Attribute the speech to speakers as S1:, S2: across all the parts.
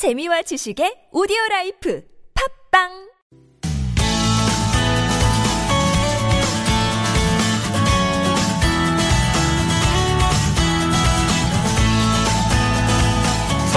S1: 재미와 지식의 오디오 라이프. 팟빵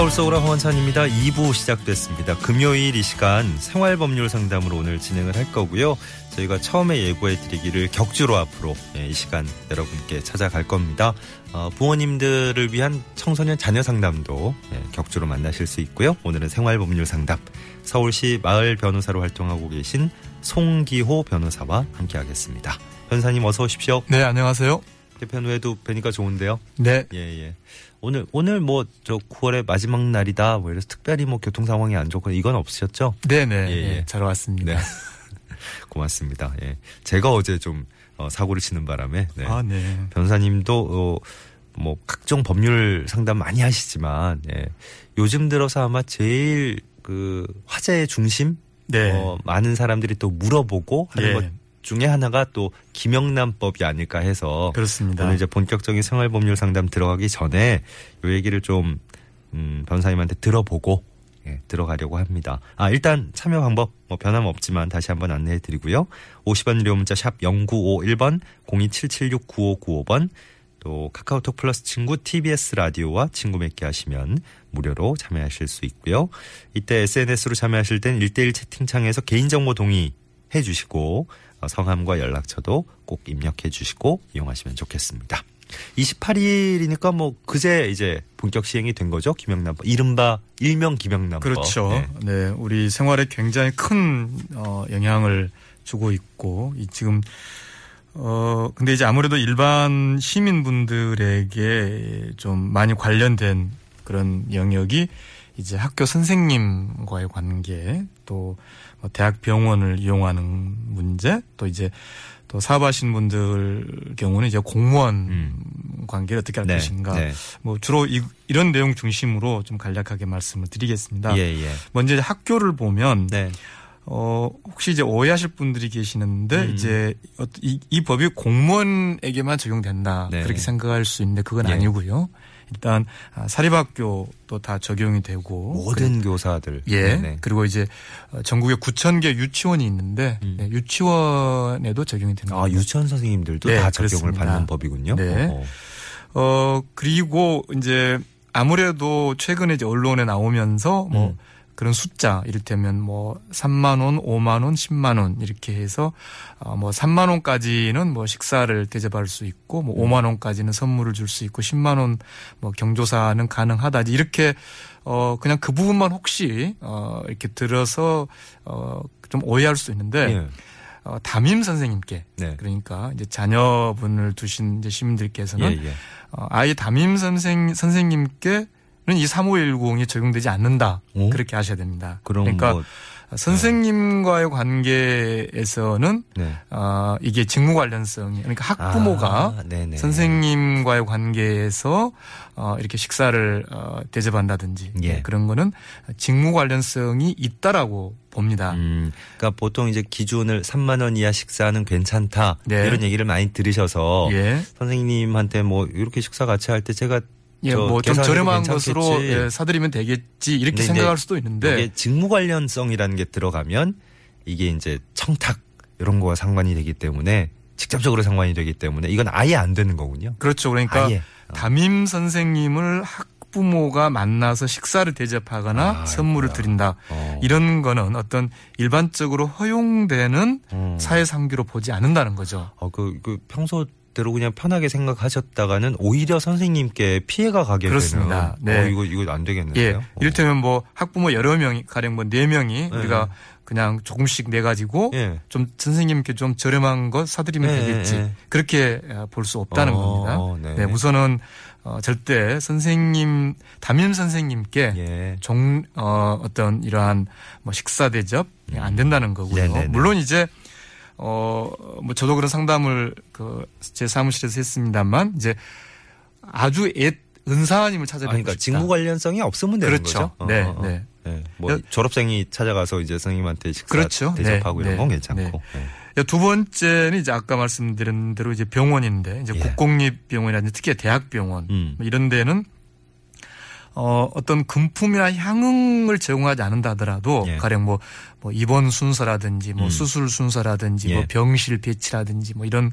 S2: 서울 서울의 허원찬입니다. 2부 시작됐습니다. 금요일 이 시간 생활법률 상담으로 오늘 진행을 할 거고요. 저희가 처음에 예고해 드리기를 격주로 앞으로 예, 이 시간 여러분께 찾아갈 겁니다. 어, 부모님들을 위한 청소년 자녀 상담도 예, 격주로 만나실 수 있고요. 오늘은 생활법률 상담 서울시 마을 변호사로 활동하고 계신 송기호 변호사와 함께하겠습니다. 변사님 어서 오십시오.
S3: 네, 안녕하세요.
S2: 개편 후에도 뵈니까 좋은데요.
S3: 네.
S2: 예, 예. 오늘, 오늘 뭐, 저 9월의 마지막 날이다. 뭐 이래서 특별히 뭐 교통 상황이 안 좋고 이건 없으셨죠?
S3: 네네.
S2: 예, 예.
S3: 예, 잘 왔습니다.
S2: 네. 고맙습니다. 예. 제가 어제 좀 어, 사고를 치는 바람에. 네.
S3: 아, 네.
S2: 변사님도 어, 뭐 각종 법률 상담 많이 하시지만 예. 요즘 들어서 아마 제일 그 화제의 중심
S3: 네.
S2: 어, 많은 사람들이 또 물어보고 하는
S3: 예.
S2: 것 중에 하나가 또 김영란법이 아닐까 해서
S3: 그렇습니다.
S2: 오늘 이제 본격적인 생활법률 상담 들어가기 전에 요 얘기를 좀 음, 변사님한테 들어보고 예, 들어가려고 합니다. 아 일단 참여 방법 뭐 변함 없지만 다시 한번 안내해 드리고요. 50원 유료 문자 샵 0951번 027769595번 또 카카오톡 플러스 친구 TBS 라디오와 친구 맺기 하시면 무료로 참여하실 수 있고요. 이때 SNS로 참여하실 땐 1대1 채팅창에서 개인정보 동의 해 주시고 어, 성함과 연락처도 꼭 입력해 주시고 이용하시면 좋겠습니다. 28일이니까 뭐 그제 이제 본격 시행이 된 거죠. 김영란법. 이른바 일명 김영란법.
S3: 그렇죠.
S2: 네.
S3: 네. 우리 생활에 굉장히 큰 어, 영향을 주고 있고 이 지금 어 근데 이제 아무래도 일반 시민분들에게 좀 많이 관련된 그런 영역이 이제 학교 선생님과의 관계 또 뭐 대학 병원을 이용하는 문제 또 이제 또 사업하시는 분들 경우는 이제 공무원
S2: 음.
S3: 관계를 어떻게 할
S2: 네,
S3: 것인가
S2: 네.
S3: 뭐 주로 이, 런 내용 중심으로 좀 간략하게 말씀을 드리겠습니다.
S2: 예, 예.
S3: 먼저 학교를 보면
S2: 네.
S3: 어 혹시 이제 오해하실 분들이 계시는데
S2: 음.
S3: 이제 어, 이, 이 법이 공무원에게만 적용된다
S2: 네.
S3: 그렇게 생각할 수 있는데 그건
S2: 예.
S3: 아니고요. 일단 아, 사립학교도 다 적용이 되고
S2: 모든 교사들.
S3: 예.
S2: 네, 네.
S3: 그리고 이제 어, 전국에 9천 개 유치원이 있는데
S2: 음.
S3: 네, 유치원에도 적용이 되는
S2: 아. 유치원 선생님들도
S3: 네,
S2: 다 적용을
S3: 그렇습니다.
S2: 받는 법이군요.
S3: 네.
S2: 어,
S3: 어 그리고 이제 아무래도 최근에 이제 언론에 나오면서 뭐
S2: 음.
S3: 그런 숫자 이를테면 뭐 3만 원, 5만 원, 10만 원 이렇게 해서 어뭐 3만 원까지는 뭐 식사를 대접할 수 있고 뭐 5만 원까지는 선물을 줄 수 있고 10만 원 뭐 경조사는 가능하다 이렇게 어 그냥 그 부분만 혹시 어 이렇게 들어서 어좀 오해할 수 있는데
S2: 예.
S3: 어 담임 선생님께
S2: 네.
S3: 그러니까 이제 자녀분을 두신 이제 시민들께서는
S2: 예, 예.
S3: 어, 아이 담임 선생 선생님께는 이 3510이 적용되지 않는다.
S2: 오?
S3: 그렇게 하셔야 됩니다. 그러니까
S2: 뭐,
S3: 선생님과의 관계에서는
S2: 네.
S3: 어, 이게 직무 관련성이 그러니까 학부모가
S2: 아, 네네.
S3: 선생님과의 관계에서 어, 이렇게 식사를 어, 대접한다든지
S2: 예.
S3: 네, 그런 거는 직무 관련성이 있다라고 봅니다.
S2: 음, 그러니까 보통 이제 기준을 3만 원 이하 식사는 괜찮다
S3: 네.
S2: 이런 얘기를 많이 들으셔서
S3: 예.
S2: 선생님한테 뭐 이렇게 식사 같이 할 때 제가
S3: 예, 저뭐좀 저렴한
S2: 괜찮겠지.
S3: 것으로 예, 사드리면 되겠지 이렇게
S2: 네,
S3: 생각할
S2: 네.
S3: 수도 있는데
S2: 이게 직무 관련성이라는 게 들어가면 이게 이제 청탁 이런 거와 상관이 되기 때문에 직접적으로 상관이 되기 때문에 이건 아예 안 되는 거군요.
S3: 그렇죠. 그러니까.
S2: 어.
S3: 담임 선생님을 학부모가 만나서 식사를 대접하거나
S2: 아,
S3: 선물을. 드린다.
S2: 어.
S3: 이런 거는 어떤 일반적으로 허용되는
S2: 음.
S3: 사회상규로 보지 않는다는 거죠.
S2: 어, 그, 그 평소 대로 그냥 편하게 생각하셨다가는 오히려 선생님께 피해가 가게
S3: 그렇습니다.
S2: 되는.
S3: 네.
S2: 어, 이거 이거 안 되겠는데요.
S3: 예.
S2: 어.
S3: 이를테면 뭐 학부모 여러 명이 가령 뭐 네 명이
S2: 네.
S3: 우리가 그냥 조금씩 내 가지고
S2: 예.
S3: 좀 선생님께 좀 저렴한 것 사드리면
S2: 예,
S3: 되겠지.
S2: 예.
S3: 그렇게 볼 수 없다는
S2: 어,
S3: 겁니다.
S2: 네.
S3: 네. 우선은 어, 절대 선생님 담임 선생님께
S2: 예.
S3: 종, 어, 어떤 이러한 뭐 식사 대접 안 된다는 거고요.
S2: 음. 네네네.
S3: 물론 이제 어, 뭐 저도 그런 상담을 그 제 사무실에서 했습니다만 이제 아주 옛 은사님을
S2: 아,
S3: 찾아뵙고
S2: 그러니까
S3: 싶다.
S2: 직무 관련성이 없으면 되는
S3: 그렇죠.
S2: 거죠. 어,
S3: 네,
S2: 어, 어.
S3: 네.
S2: 네. 뭐
S3: 여-
S2: 졸업생이 찾아가서 이제 선생님한테 식사
S3: 그렇죠.
S2: 대접하고
S3: 네,
S2: 이런 건
S3: 네,
S2: 괜찮고. 네.
S3: 두 번째는 이제 아까 말씀드린 대로 이제 병원인데 이제
S2: 예.
S3: 국공립 병원이라든지 특히 대학병원
S2: 음.
S3: 뭐 이런 데는 어, 어떤 금품이나 향응을 제공하지 않는다 하더라도
S2: 예.
S3: 가령 뭐, 뭐 입원 순서라든지 뭐
S2: 음.
S3: 수술 순서라든지
S2: 예.
S3: 뭐 병실 배치라든지 뭐 이런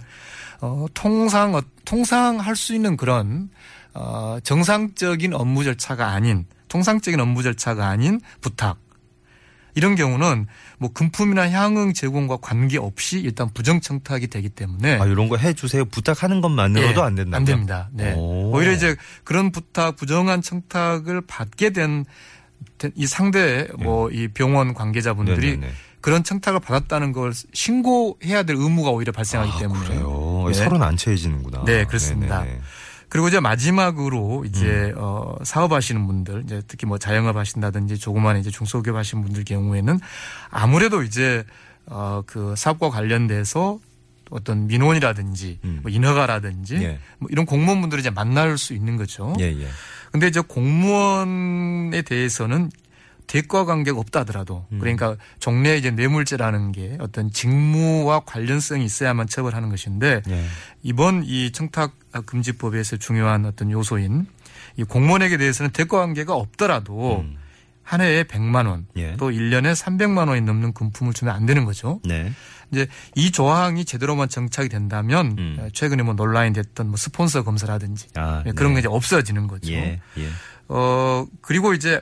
S3: 어, 통상 어, 통상 할 수 있는 그런 어, 정상적인 업무 절차가 아닌 통상적인 업무 절차가 아닌 부탁 이런 경우는 뭐 금품이나 향응 제공과 관계없이 일단 부정청탁이 되기 때문에
S2: 아, 이런 거 해주세요. 부탁하는 것만으로도
S3: 예,
S2: 안 된다.
S3: 안 됩니다. 네.
S2: 오.
S3: 오히려 이제 그런 부탁, 부정한 청탁을 받게 된 이 상대 뭐이 병원 관계자분들이
S2: 예. 네네네.
S3: 그런 청탁을 받았다는 걸 신고해야 될 의무가 오히려 발생하기
S2: 아,
S3: 때문에
S2: 그래요.
S3: 네.
S2: 서로는 안 처해지는구나.
S3: 네, 그렇습니다.
S2: 네네네.
S3: 그리고 이제 마지막으로 이제
S2: 음.
S3: 어 사업하시는 분들 이제 특히 뭐 자영업 하신다든지 조그만 이제 중소기업 하시는 분들 경우에는 아무래도 이제 어그 사업과 관련돼서 어떤 민원이라든지
S2: 음.
S3: 뭐 인허가라든지
S2: 예.
S3: 뭐 이런 공무원분들이 이제 만날 수 있는 거죠.
S2: 예, 예.
S3: 근데 이제 공무원에 대해서는 대가 관계가 없다 하더라도
S2: 음.
S3: 그러니까 종래 이제 뇌물죄라는 게 어떤 직무와 관련성이 있어야만 처벌하는 것인데
S2: 예.
S3: 이번 이 청탁 금지법에서 중요한 어떤 요소인 이 공무원에게 대해서는 대가 관계가 없더라도
S2: 음.
S3: 한 해에 100만 원,
S2: 예.
S3: 또 1년에 300만 원이 넘는 금품을 주면 안 되는 거죠.
S2: 네.
S3: 이제 이 조항이 제대로만 정착이 된다면
S2: 음.
S3: 어, 최근에 뭐 논란이 됐던 뭐 스폰서 검사라든지
S2: 아,
S3: 예, 그런
S2: 네.
S3: 게 이제 없어지는 거죠.
S2: 예, 예.
S3: 어, 그리고 이제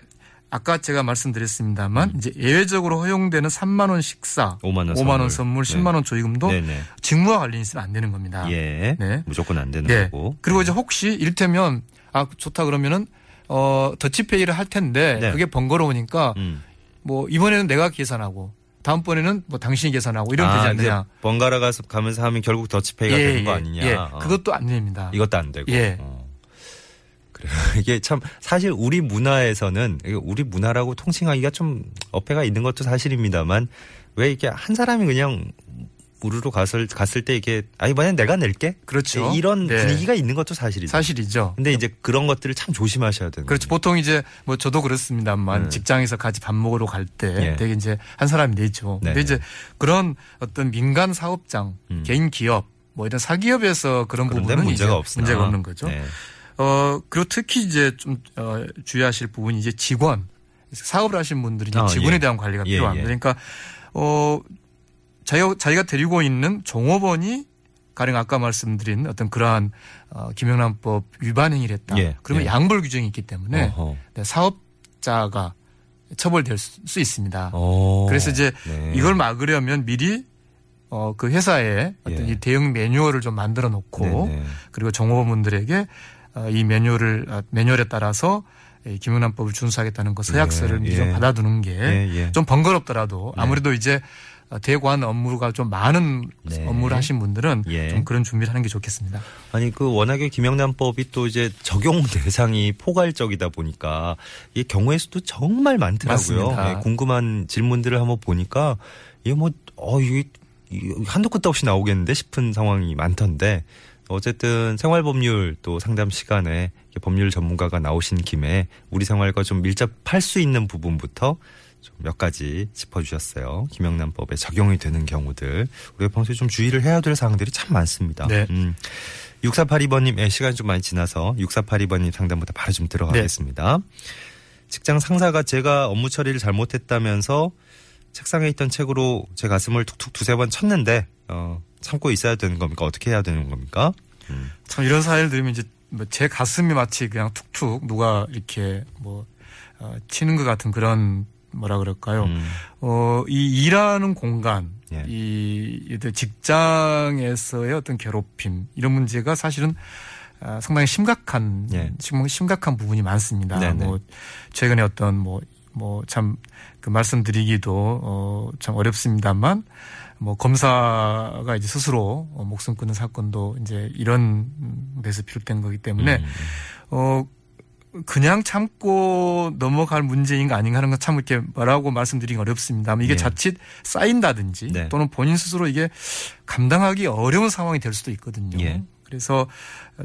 S3: 아까 제가 말씀드렸습니다만 이제 예외적으로 허용되는 3만 원 식사,
S2: 5만 원
S3: 5만 원
S2: 선물.
S3: 선물,
S2: 네.
S3: 10만 원 조의금도
S2: 네네.
S3: 직무와 관련이 있으면 안 되는 겁니다.
S2: 예.
S3: 네.
S2: 무조건 안 되는
S3: 네.
S2: 거고.
S3: 그리고 이제 혹시 이를테면 아 좋다 그러면은 어 더치페이를 할 텐데
S2: 네.
S3: 그게 번거로우니까
S2: 음.
S3: 뭐 이번에는 내가 계산하고 다음번에는 뭐 당신이 계산하고 되지
S2: 아, 이제
S3: 않느냐.
S2: 번갈아 가서 가면서 하면 결국 더치페이가 되는 거 아니냐.
S3: 예.
S2: 어.
S3: 그것도 안 됩니다.
S2: 이것도 안 되고.
S3: 예.
S2: 어. 그래요. 이게 참 사실 우리 문화에서는 우리 문화라고 통칭하기가 좀 어폐가 있는 것도 사실입니다만 왜 이게 한 사람이 그냥 우르르 갔을 갔을 때 이게 아 이번엔 내가 낼게.
S3: 그렇죠.
S2: 이런
S3: 네.
S2: 분위기가 있는 것도 사실이죠.
S3: 사실이죠.
S2: 근데 이제 그런 것들을 참 조심하셔야 되는
S3: 그렇죠. 보통 이제 뭐 저도 그렇습니다만
S2: 네.
S3: 직장에서 같이 밥 먹으러 갈때
S2: 예.
S3: 되게 이제 한 사람이 내죠.
S2: 네.
S3: 근데 이제 그런 어떤 민간 사업장,
S2: 음.
S3: 개인 기업 뭐 이런 사기업에서 그런 부분은
S2: 문제가.
S3: 문제가 없는 거죠.
S2: 네.
S3: 어 그리고 특히 이제 좀 어, 주의하실 부분이 이제 직원 사업을 하시는 분들이
S2: 아,
S3: 직원에
S2: 예.
S3: 대한 관리가
S2: 예,
S3: 필요합니다.
S2: 예.
S3: 그러니까 어 자기가, 자기가 데리고 있는 종업원이 가령 아까 말씀드린 어떤 그러한 어, 김영란법 위반 행위를 했다.
S2: 예,
S3: 그러면
S2: 예.
S3: 양벌 규정이 있기 때문에
S2: 어허.
S3: 네, 사업자가 처벌될 수, 수 있습니다.
S2: 어.
S3: 그래서 이제
S2: 네.
S3: 이걸 막으려면 미리 어, 그 회사에 어떤
S2: 예.
S3: 이 대응 매뉴얼을 좀 만들어 놓고
S2: 네네.
S3: 그리고 종업원분들에게 어, 이 매뉴얼을 아, 매뉴얼에 따라서 이 김영란법을 준수하겠다는 그 서약서를
S2: 예, 예.
S3: 좀 받아두는 게좀
S2: 예, 예.
S3: 번거롭더라도
S2: 네.
S3: 아무래도 이제 어, 대관 업무가 좀 많은
S2: 네.
S3: 업무를 하신 분들은
S2: 예.
S3: 좀 그런 준비를 하는 게 좋겠습니다.
S2: 아니 그 워낙에 김영란법이 또 이제 적용 대상이 포괄적이다 보니까 이 경우의 수도 정말 많더라고요. 예, 궁금한 질문들을 한번 보니까 이게 뭐어 이게 이 한도 끝도 없이 나오겠는데 싶은 상황이 많던데 어쨌든 생활법률 또 상담 시간에 법률 전문가가 나오신 김에 우리 생활과 좀 밀접할 수 있는 부분부터 좀몇 가지 짚어주셨어요. 김영란법에 적용이 되는 경우들 우리가 평소에 좀 주의를 해야 될 사항들이 참 많습니다.
S3: 네.
S2: 음. 6482번님, 예, 시간이 좀 많이 지나서 6482번님 상담부터 바로 좀 들어가겠습니다.
S3: 네.
S2: 직장 상사가 제가 업무 처리를 잘못했다면서 책상에 있던 책으로 제 가슴을 툭툭 두세 번 쳤는데, 어, 참고 있어야 되는 겁니까? 어떻게 해야 되는 겁니까? 음.
S3: 참 이런 사연을 들으면 이제 뭐제 가슴이 마치 그냥 툭툭 누가 이렇게 뭐 어, 치는 것 같은 그런 뭐라 그럴까요?
S2: 음.
S3: 어, 이 일하는 공간,
S2: 예.
S3: 이 직장에서의 어떤 괴롭힘 이런 문제가 사실은 아, 상당히 심각한
S2: 예.
S3: 심- 심각한 부분이 많습니다.
S2: 네네.
S3: 뭐 최근에 어떤 뭐 뭐 참 그 말씀드리기도 어, 참 어렵습니다만 뭐 검사가 이제 스스로 어, 목숨 끊는 사건도 이제 이런 데서 비롯된 거기 때문에
S2: 음.
S3: 어 그냥 참고 넘어갈 문제인가 아닌가 하는 건 참 이렇게 뭐라고 말씀드리기 어렵습니다만 이게
S2: 예.
S3: 자칫 쌓인다든지
S2: 네.
S3: 또는 본인 스스로 이게 감당하기 어려운 상황이 될 수도 있거든요.
S2: 예.
S3: 그래서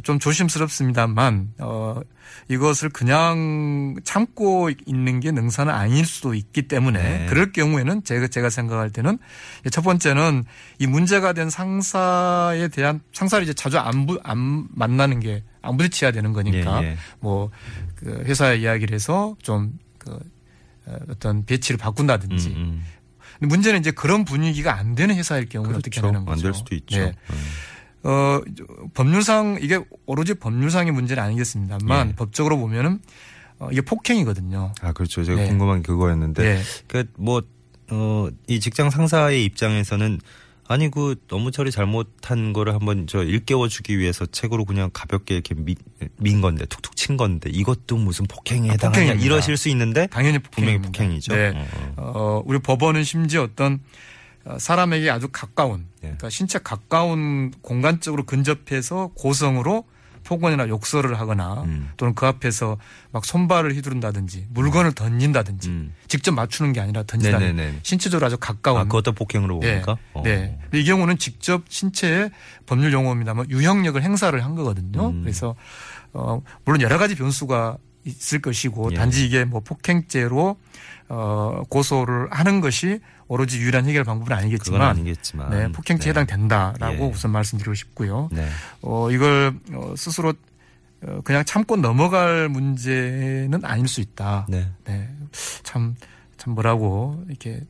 S3: 좀 조심스럽습니다만 어 이것을 그냥 참고 있는 게 능사는 아닐 수도 있기 때문에
S2: 네.
S3: 그럴 경우에는 제가 제가 생각할 때는 첫 번째는 이 문제가 된 상사에 대한 상사를 이제 자주 안, 부, 안 만나는 게 안 부딪혀야 되는 거니까
S2: 예, 예.
S3: 뭐그 회사 이야기를 해서 좀그 어떤 배치를 바꾼다든지.
S2: 음, 음.
S3: 문제는 이제 그런 분위기가 안 되는 회사일 경우는 어떻게
S2: 그렇죠.
S3: 하는 거죠?
S2: 안 될 수도 있죠.
S3: 네.
S2: 음.
S3: 어, 법률상 이게 오로지 법률상의 문제는 아니겠습니다만
S2: 예.
S3: 법적으로 보면은 어, 이게 폭행이거든요.
S2: 아 그렇죠. 제가
S3: 네.
S2: 궁금한 게 그거였는데
S3: 네.
S2: 그뭐 어 이 직장 상사의 입장에서는 아니 그 너무 처리 잘못한 거를 한번 저 일깨워 주기 위해서 책으로 그냥 가볍게 이렇게 민, 민 건데 툭툭 친 건데 이것도 무슨 폭행에
S3: 아,
S2: 해당하냐
S3: 폭행입니다.
S2: 이러실 수 있는데
S3: 당연히
S2: 분명히
S3: 폭행입니다.
S2: 폭행이죠.
S3: 네.
S2: 어, 어.
S3: 어, 우리 법원은 심지어 어떤 어, 사람에게 아주 가까운,
S2: 예.
S3: 그러니까 신체 가까운 공간적으로 근접해서 고성으로 폭언이나 욕설을 하거나
S2: 음.
S3: 또는 그 앞에서 막 손발을 휘두른다든지 물건을 던진다든지
S2: 음.
S3: 직접 맞추는 게 아니라 던진다든지
S2: 네네네.
S3: 신체적으로 아주 가까운.
S2: 아 그것도 폭행으로
S3: 네.
S2: 봅니까? 어.
S3: 네. 근데 이 경우는 직접 신체에 법률 용어입니다만 유형력을 행사를 한 거거든요.
S2: 음.
S3: 그래서 어 물론 여러 가지 변수가 있을 것이고
S2: 예.
S3: 단지 이게 뭐 폭행죄로 어 고소를 하는 것이 오로지 유일한 해결 방법은 아니겠지만
S2: 아니겠지만.
S3: 네, 폭행죄
S2: 네.
S3: 해당된다라고
S2: 예.
S3: 우선 말씀드리고 싶고요.
S2: 네.
S3: 어 이걸 어, 스스로 어, 그냥 참고 넘어갈 문제는 아닐 수 있다.
S2: 네.
S3: 네. 참, 참 뭐라고 이렇게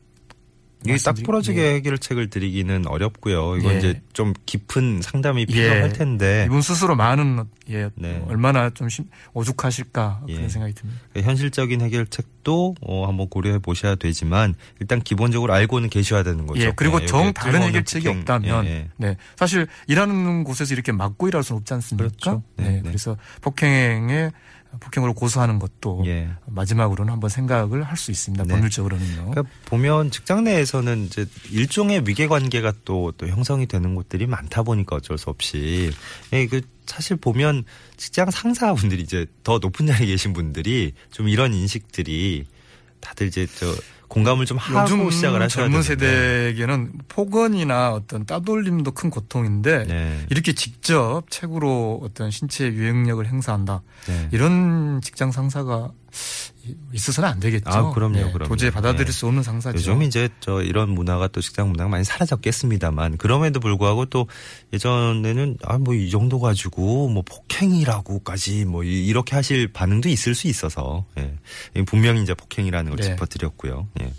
S2: 이게 딱 부러지게
S3: 예.
S2: 해결책을 드리기는 어렵고요. 이건
S3: 예.
S2: 이제 좀 깊은 상담이
S3: 예.
S2: 필요할 텐데
S3: 이분 스스로 많은 예,
S2: 네.
S3: 얼마나 좀 심- 오죽하실까
S2: 예.
S3: 그런 생각이 듭니다.
S2: 현실적인 해결책도 어, 한번 고려해 보셔야 되지만 일단 기본적으로 알고는 계셔야 되는 거죠.
S3: 예, 그리고
S2: 예,
S3: 정 다른 해결책이
S2: 폭행,
S3: 없다면. 네 사실 일하는 곳에서 이렇게 막고 일할 수는 없지 않습니까?
S2: 그렇죠. 네,
S3: 네,
S2: 네.
S3: 그래서 폭행에 폭행으로 고소하는 것도
S2: 예.
S3: 마지막으로는 한번 생각을 할 수 있습니다.
S2: 네.
S3: 법률적으로는요.
S2: 그러니까 보면 직장 내에서는 이제 일종의 위계 관계가 또, 또 형성이 되는 곳들이 많다 보니까 어쩔 수 없이 예, 그 사실 보면 직장 상사분들이 이제 더 높은 자리에 계신 분들이 좀 이런 인식들이 다들 이제 저 공감을 좀 하고 시작을 하셔야
S3: 젊은
S2: 되는데.
S3: 세대에게는 폭언이나 어떤 따돌림도 큰 고통인데
S2: 네.
S3: 이렇게 직접 책으로 어떤 신체 유행력을 행사한다.
S2: 네.
S3: 이런 직장 상사가 있어서는 안 되겠죠. 네,
S2: 아, 그럼요, 그럼요.
S3: 도저히 받아들일
S2: 네.
S3: 수 없는 상사죠.
S2: 요즘 이제 저 이런 문화가 또 직장 문화가 많이 사라졌겠습니다만 그럼에도 불구하고 또 예전에는 아 뭐 이 정도 가지고 뭐 폭행이라고까지 뭐 이- 이렇게 하실 반응도 있을 수 있어서 예. 분명히 이제 폭행이라는 걸
S3: 네.
S2: 짚어드렸고요. 예.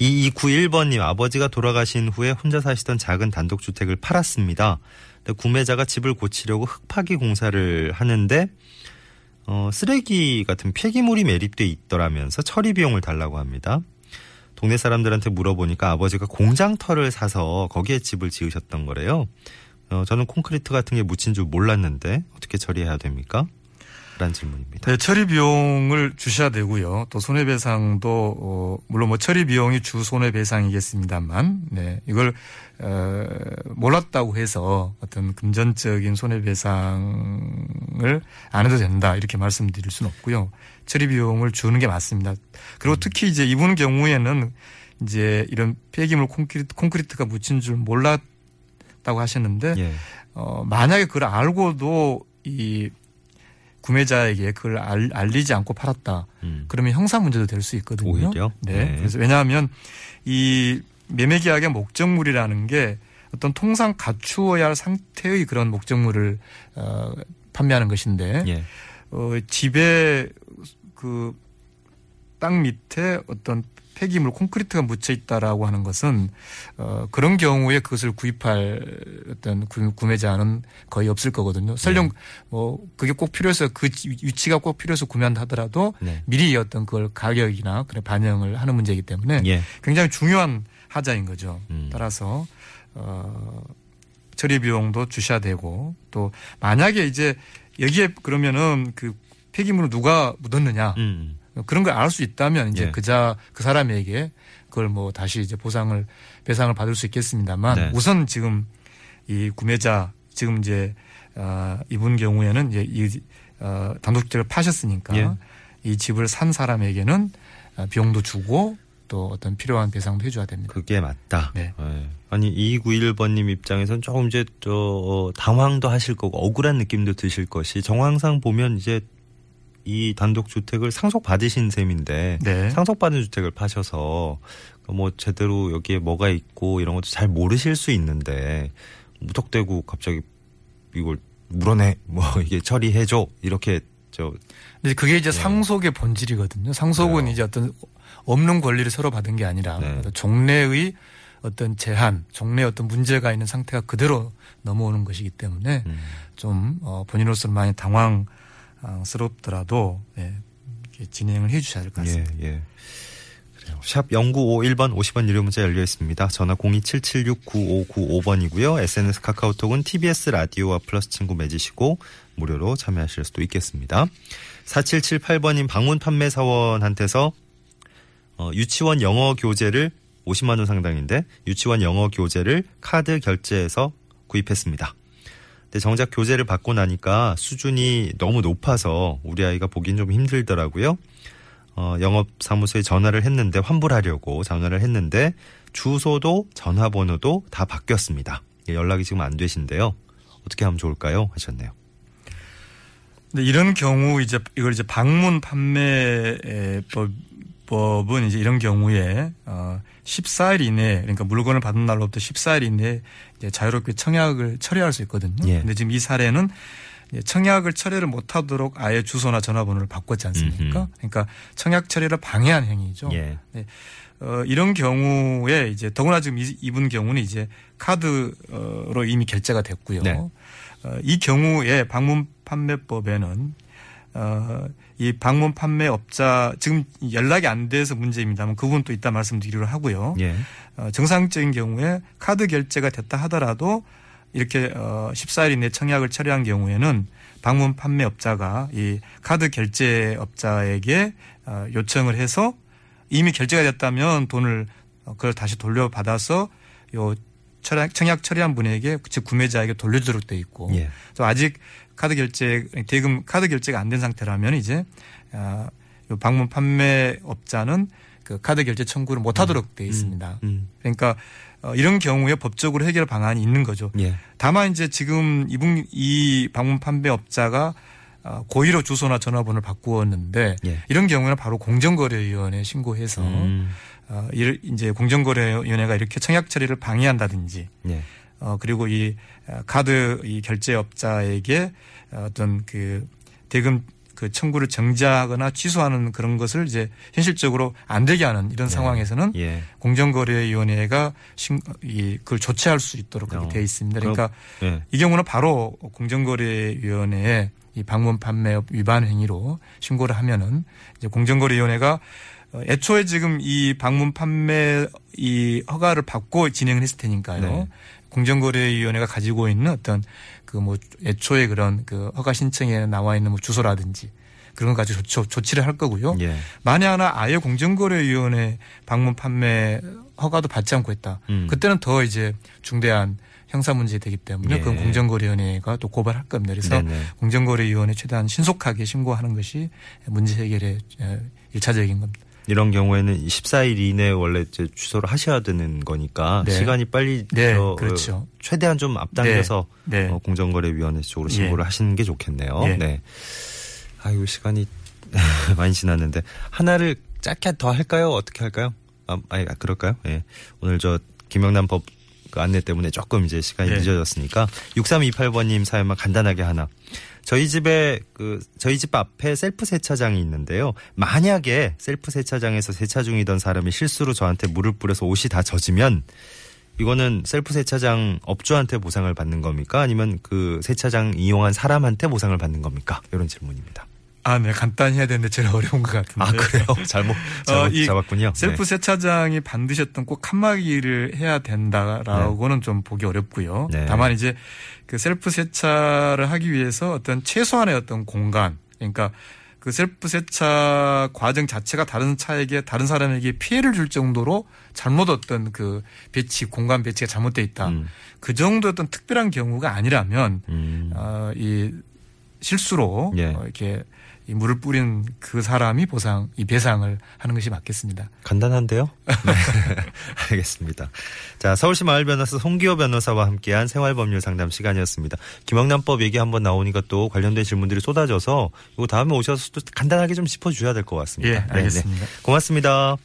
S2: 2291번님 아버지가 돌아가신 후에 혼자 사시던 작은 단독주택을 팔았습니다. 구매자가 집을 고치려고 흙파기 공사를 하는데 어, 쓰레기 같은 폐기물이 매립돼 있더라면서 처리 비용을 달라고 합니다. 동네 사람들한테 물어보니까 아버지가 공장터를 사서 거기에 집을 지으셨던 거래요. 어, 저는 콘크리트 같은 게 묻힌 줄 몰랐는데 어떻게 처리해야 됩니까? 라는 질문입니다.
S3: 네, 처리 비용을 주셔야 되고요. 또 손해배상도 어, 물론 뭐 처리 비용이 주 손해배상이겠습니다만, 네 이걸 어, 몰랐다고 해서 어떤 금전적인 손해배상을 안 해도 된다 이렇게 말씀드릴 수는 없고요. 처리 비용을 주는 게 맞습니다. 그리고 특히 이제 이분 경우에는 이제 이런 폐기물 콘크리트, 콘크리트가 묻힌 줄 몰랐다고 하셨는데
S2: 예.
S3: 어, 만약에 그걸 알고도 이 구매자에게 그걸 알, 알리지 않고 팔았다.
S2: 음.
S3: 그러면 형사 문제도 될 수 있거든요.
S2: 오히려?
S3: 네.
S2: 네.
S3: 그래서 왜냐하면 이 매매 계약의 목적물이라는 게 어떤 통상 갖추어야 할 상태의 그런 목적물을 어, 판매하는 것인데
S2: 예.
S3: 어, 집에 그 땅 밑에 어떤 폐기물 콘크리트가 묻혀 있다라고 하는 것은 어, 그런 경우에 그것을 구입할 어떤 구- 구매자는 거의 없을 거거든요. 설령
S2: 네.
S3: 뭐 그게 꼭 필요해서 그 지- 위치가 꼭 필요해서 구매한다 하더라도
S2: 네.
S3: 미리 어떤 그걸 가격이나 그런 반영을 하는 문제이기 때문에
S2: 예.
S3: 굉장히 중요한 하자인 거죠.
S2: 음.
S3: 따라서 어 처리 비용도 주셔야 되고 또 만약에 이제 여기에 그러면은 그 폐기물을 누가 묻었느냐
S2: 음.
S3: 그런 걸 알 수 있다면 이제
S2: 예.
S3: 그자 그 사람에게 그걸 뭐 다시 이제 보상을 배상을 받을 수 있겠습니다만
S2: 네.
S3: 우선 지금 이 구매자 지금 이제 어 이분 경우에는 이제 이 어, 단독주택을 파셨으니까
S2: 예.
S3: 이 집을 산 사람에게는 어, 비용도 주고 또 어떤 필요한 배상도 해줘야 됩니다.
S2: 그게 맞다.
S3: 네.
S2: 예. 아니 2291번님 입장에서는 조금 이제 저 어, 당황도 하실 거고 억울한 느낌도 드실 것이 정황상 보면 이제 이 단독 주택을 상속 받으신 셈인데
S3: 네.
S2: 상속 받은 주택을 파셔서 뭐 제대로 여기에 뭐가 있고 이런 것도 잘 모르실 수 있는데 무턱대고 갑자기 이걸 물어내 뭐 이게 처리해 줘 이렇게 저
S3: 근데 그게 이제
S2: 네.
S3: 상속의 본질이거든요. 상속은
S2: 그래요.
S3: 이제 어떤 없는 권리를 서로 받은 게 아니라
S2: 네.
S3: 종래의 어떤 제한, 종래의 어떤 문제가 있는 상태가 그대로 넘어오는 것이기 때문에
S2: 음.
S3: 좀 어, 본인으로서는 많이 당황 스럽더라도 예, 진행을 해 주셔야 될 것 같습니다.
S2: 예, 예. 샵 0951번 50원 유료 문자 열려 있습니다. 전화 027769595번이고요. SNS 카카오톡은 TBS 라디오와 플러스 친구 맺으시고 무료로 참여하실 수도 있겠습니다. 4778번님 방문 판매 사원한테서 어, 유치원 영어 교재를 50만 원 상당인데 유치원 영어 교재를 카드 결제해서 구입했습니다. 근데 정작 교재를 받고 나니까 수준이 너무 높아서 우리 아이가 보긴 좀 힘들더라고요. 어, 영업 사무소에 전화를 했는데 환불하려고 전화를 했는데 주소도 전화번호도 다 바뀌었습니다. 예, 연락이 지금 안 되신데요. 어떻게 하면 좋을까요? 하셨네요.
S3: 근데 이런 경우 이제 이걸 이제 방문 판매법 법은 이제 이런 경우에 어 14일 이내 그러니까 물건을 받은 날로부터 14일 이내에 이제 자유롭게 청약을 처리할 수 있거든요.
S2: 예.
S3: 근데 지금 이 사례는 청약을 처리를 못하도록 아예 주소나 전화번호를 바꿨지 않습니까?
S2: 음흠.
S3: 그러니까 청약 처리를 방해한 행위죠.
S2: 예.
S3: 어, 이런 경우에 이제 더구나 지금 이- 이분 경우는 이제 카드로 이미 결제가 됐고요.
S2: 네.
S3: 어, 이 경우에 방문 판매법에는 어, 이 방문 판매 업자 지금 연락이 안 돼서 문제입니다만 그 부분 또 이따 말씀드리기로 하고요.
S2: 예.
S3: 어, 정상적인 경우에 카드 결제가 됐다 하더라도 이렇게 어 14일 이내 청약을 처리한 경우에는 방문 판매 업자가 이 카드 결제 업자에게 어 요청을 해서 이미 결제가 됐다면 돈을 어, 그걸 다시 돌려받아서 요 청약, 청약 처리한 분에게 즉 구매자에게 돌려주도록 돼 있고
S2: 예.
S3: 또 아직 카드 결제 대금 카드 결제가 안 된 상태라면 이제 아, 요 방문 판매업자는 그 카드 결제 청구를 못하도록 돼 있습니다.
S2: 음.
S3: 그러니까 어, 이런 경우에 법적으로 해결 방안이 있는 거죠.
S2: 예.
S3: 다만 이제 지금 이분 이 방문 판매업자가 어, 고의로 주소나 전화번호를 바꾸었는데
S2: 예.
S3: 이런 경우는 바로 공정거래위원회에 신고해서
S2: 음.
S3: 어, 이제 공정거래위원회가 이렇게 청약 처리를 방해한다든지
S2: 예.
S3: 어 그리고 이 어, 카드 이 결제업자에게 어떤 그 대금 그 청구를 정지하거나 취소하는 그런 것을 이제 현실적으로 안 되게 하는 이런 상황에서는
S2: 예.
S3: 공정거래위원회가 신, 이 그걸 조치할 수 있도록 그렇게
S2: 어.
S3: 돼 있습니다. 그러니까
S2: 예.
S3: 이 경우는 바로 공정거래위원회에 이 방문 판매업 위반 행위로 신고를 하면은 이제 공정거래위원회가 어, 애초에 지금 이 방문 판매 이 허가를 받고 진행을 했을 테니까요.
S2: 네.
S3: 공정거래위원회가 가지고 있는 어떤 그 뭐 애초에 그런 그 허가 신청에 나와 있는 뭐 주소라든지 그런 거 가지고 조치, 조치를 할 거고요.
S2: 예.
S3: 만약나 아예 공정거래위원회 방문 판매 허가도 받지 않고 했다.
S2: 음.
S3: 그때는 더 이제 중대한 형사 문제 되기 때문에
S2: 예.
S3: 그건 공정거래위원회가 또 고발할 겁니다. 그래서
S2: 네네.
S3: 공정거래위원회 최대한 신속하게 신고하는 것이 문제 해결의 에, 일차적인 겁니다.
S2: 이런 경우에는 14일 이내에 원래 이제 취소를 하셔야 되는 거니까
S3: 네.
S2: 시간이 빨리
S3: 네,
S2: 저,
S3: 그렇죠.
S2: 어, 최대한 좀 앞당겨서
S3: 네, 네.
S2: 어, 공정거래위원회 쪽으로
S3: 예.
S2: 신고를 하시는 게 좋겠네요.
S3: 예.
S2: 네. 아이고 시간이 많이 지났는데 하나를 짧게 더 할까요? 어떻게 할까요? 아, 아니 아, 그럴까요? 예. 오늘 저 김영란 법 그 안내 때문에 조금 이제 시간이
S3: 예.
S2: 늦어졌으니까 6328번님 사연만 간단하게 하나. 저희 집에 그 저희 집 앞에 셀프 세차장이 있는데요. 만약에 셀프 세차장에서 세차 중이던 사람이 실수로 저한테 물을 뿌려서 옷이 다 젖으면 이거는 셀프 세차장 업주한테 보상을 받는 겁니까? 아니면 그 세차장 이용한 사람한테 보상을 받는 겁니까? 이런 질문입니다.
S3: 아, 네. 간단히 해야 되는데 제일 어려운 것 같은데.
S2: 아 그래요? 잘못 잘못
S3: 어, 이
S2: 잡았군요.
S3: 셀프 세차장이 반드시 어떤 꼭 칸막이를 해야 된다라고는 좀 보기 어렵고요.
S2: 네.
S3: 다만 이제 그 셀프 세차를 하기 위해서 어떤 최소한의 어떤 공간, 그러니까 그 셀프 세차 과정 자체가 다른 차에게 다른 사람에게 피해를 줄 정도로 잘못 어떤 그 배치 공간 배치가 잘못돼 있다.
S2: 음.
S3: 그 정도 어떤 특별한 경우가 아니라면
S2: 음.
S3: 어, 이 실수로
S2: 예.
S3: 어, 이렇게 이 물을 뿌린 그 사람이 보상, 이 배상을 하는 것이 맞겠습니다.
S2: 간단한데요? 네. 알겠습니다. 자, 서울시 마을 변호사 송기호 변호사와 함께한 생활법률 상담 시간이었습니다. 김영란법 얘기 한번 나오니까 또 관련된 질문들이 쏟아져서 이거 다음에 오셔서 또 간단하게 좀 짚어주셔야 될 것 같습니다.
S3: 예,
S2: 네, 네.
S3: 알겠습니다.
S2: 고맙습니다.